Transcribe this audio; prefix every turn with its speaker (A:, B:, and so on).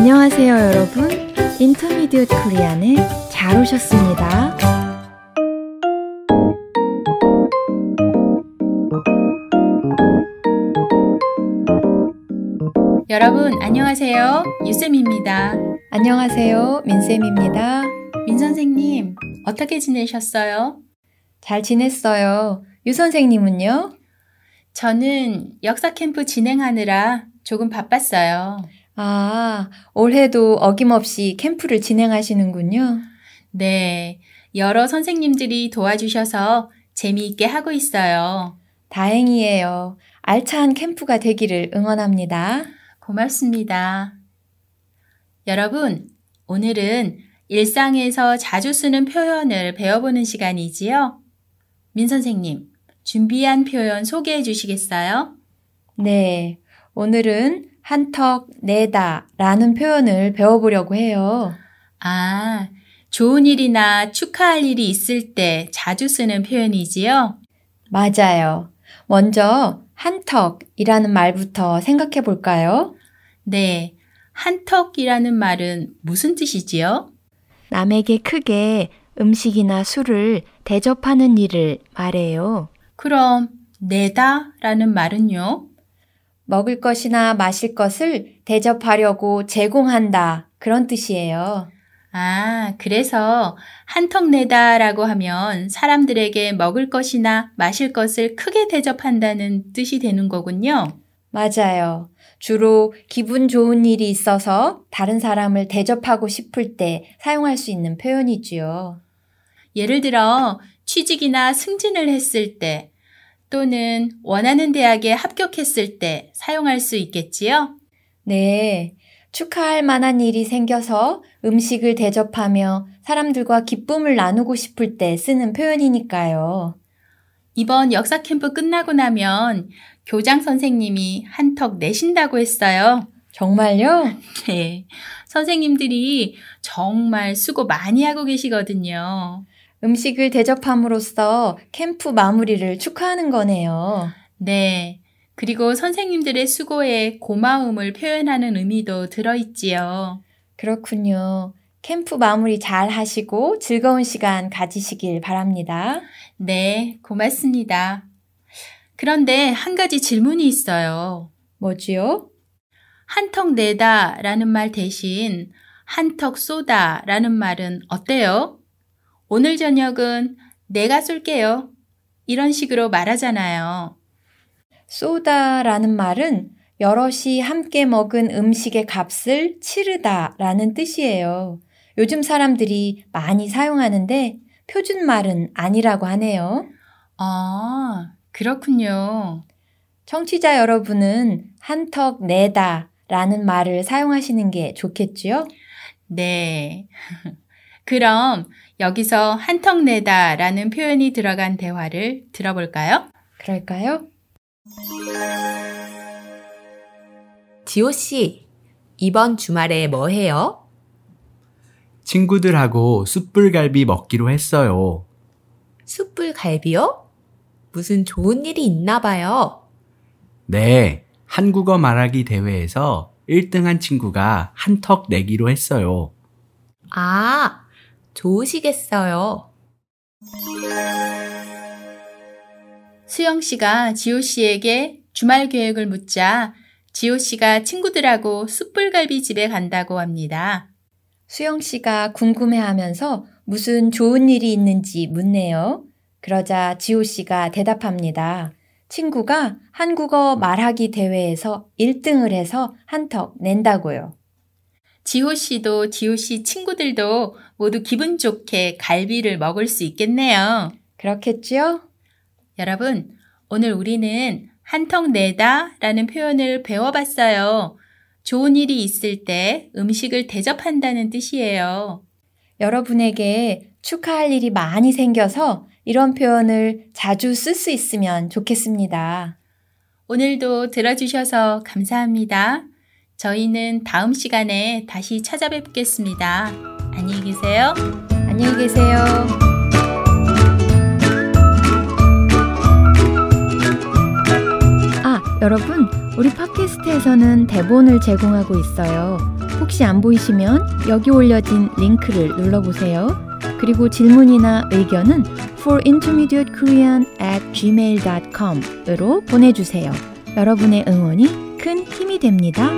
A: 안녕하세요, 여러분. 인터미디엇 코리안에 잘 오셨습니다.
B: 여러분, 안녕하세요. 유쌤입니다.
A: 안녕하세요, 민쌤입니다.
B: 민 선생님, 어떻게 지내셨어요?
A: 잘 지냈어요. 유 선생님은요?
B: 저는 역사 캠프 진행하느라 조금 바빴어요.
A: 아, 올해도 어김없이 캠프를 진행하시는군요.
B: 네, 여러 선생님들이 도와주셔서 재미있게 하고 있어요.
A: 다행이에요. 알찬 캠프가 되기를 응원합니다.
B: 고맙습니다. 여러분, 오늘은 일상에서 자주 쓰는 표현을 배워보는 시간이지요? 민 선생님, 준비한 표현 소개해 주시겠어요?
A: 네. 오늘은 한턱 내다 라는 표현을 배워보려고 해요.
B: 아, 좋은 일이나 축하할 일이 있을 때 자주 쓰는 표현이지요?
A: 맞아요. 먼저 한턱이라는 말부터 생각해 볼까요?
B: 네. 한턱이라는 말은 무슨 뜻이지요?
A: 남에게 크게 음식이나 술을 대접하는 일을 말해요.
B: 그럼 내다 라는 말은요?
A: 먹을 것이나 마실 것을 대접하려고 제공한다. 그런 뜻이에요.
B: 아, 그래서 한턱 내다라고 하면 사람들에게 먹을 것이나 마실 것을 크게 대접한다는 뜻이 되는 거군요.
A: 맞아요. 주로 기분 좋은 일이 있어서 다른 사람을 대접하고 싶을 때 사용할 수 있는 표현이지요.
B: 예를 들어 취직이나 승진을 했을 때 또는 원하는 대학에 합격했을 때 사용할 수 있겠지요?
A: 네. 축하할 만한 일이 생겨서 음식을 대접하며 사람들과 기쁨을 나누고 싶을 때 쓰는 표현이니까요.
B: 이번 역사 캠프 끝나고 나면 교장 선생님이 한턱 내신다고 했어요.
A: 정말요?
B: 네. 선생님들이 정말 수고 많이 하고 계시거든요.
A: 음식을 대접함으로써 캠프 마무리를 축하하는 거네요.
B: 네. 그리고 선생님들의 수고에 고마움을 표현하는 의미도 들어있지요.
A: 그렇군요. 캠프 마무리 잘 하시고 즐거운 시간 가지시길 바랍니다.
B: 네, 고맙습니다. 그런데 한 가지 질문이 있어요.
A: 뭐지요?
B: 한턱 내다 라는 말 대신 한턱 쏘다 라는 말은 어때요? 오늘 저녁은 내가 쏠게요. 이런 식으로 말하잖아요.
A: 쏘다라는 말은 여럿이 함께 먹은 음식의 값을 치르다 라는 뜻이에요. 요즘 사람들이 많이 사용하는데 표준말은 아니라고 하네요.
B: 아, 그렇군요.
A: 청취자 여러분은 한턱 내다 라는 말을 사용하시는 게 좋겠지요?
B: 네. 그럼 여기서 한턱 내다 라는 표현이 들어간 대화를 들어볼까요?
A: 그럴까요?
C: 지호 씨, 이번 주말에 뭐 해요?
D: 친구들하고 숯불갈비 먹기로 했어요.
C: 숯불 갈비요? 무슨 좋은 일이 있나 봐요.
D: 네, 한국어 말하기 대회에서 1등한 친구가 한턱 내기로 했어요.
C: 아, 좋으시겠어요.
B: 수영 씨가 지호 씨에게 주말 계획을 묻자 지호 씨가 친구들하고 숯불갈비 집에 간다고 합니다.
A: 수영 씨가 궁금해 하면서 무슨 좋은 일이 있는지 묻네요. 그러자 지호 씨가 대답합니다. 친구가 한국어 말하기 대회에서 1등을 해서 한턱 낸다고요.
B: 지호 씨도 지호 씨 친구들도 모두 기분 좋게 갈비를 먹을 수 있겠네요.
A: 그렇겠지요?
B: 여러분, 오늘 우리는 한턱 내다 라는 표현을 배워봤어요. 좋은 일이 있을 때 음식을 대접한다는 뜻이에요.
A: 여러분에게 축하할 일이 많이 생겨서 이런 표현을 자주 쓸 수 있으면 좋겠습니다.
B: 오늘도 들어주셔서 감사합니다. 저희는 다음 시간에 다시 찾아뵙겠습니다. 안녕히 계세요.
A: 안녕히 계세요. 아, 여러분, 우리 팟캐스트에서는 대본을 제공하고 있어요. 혹시 안 보이시면 여기 올려진 링크를 눌러보세요. 그리고 질문이나 의견은 forintermediatekorean at gmail.com으로 보내주세요. 여러분의 응원이 큰 힘이 됩니다.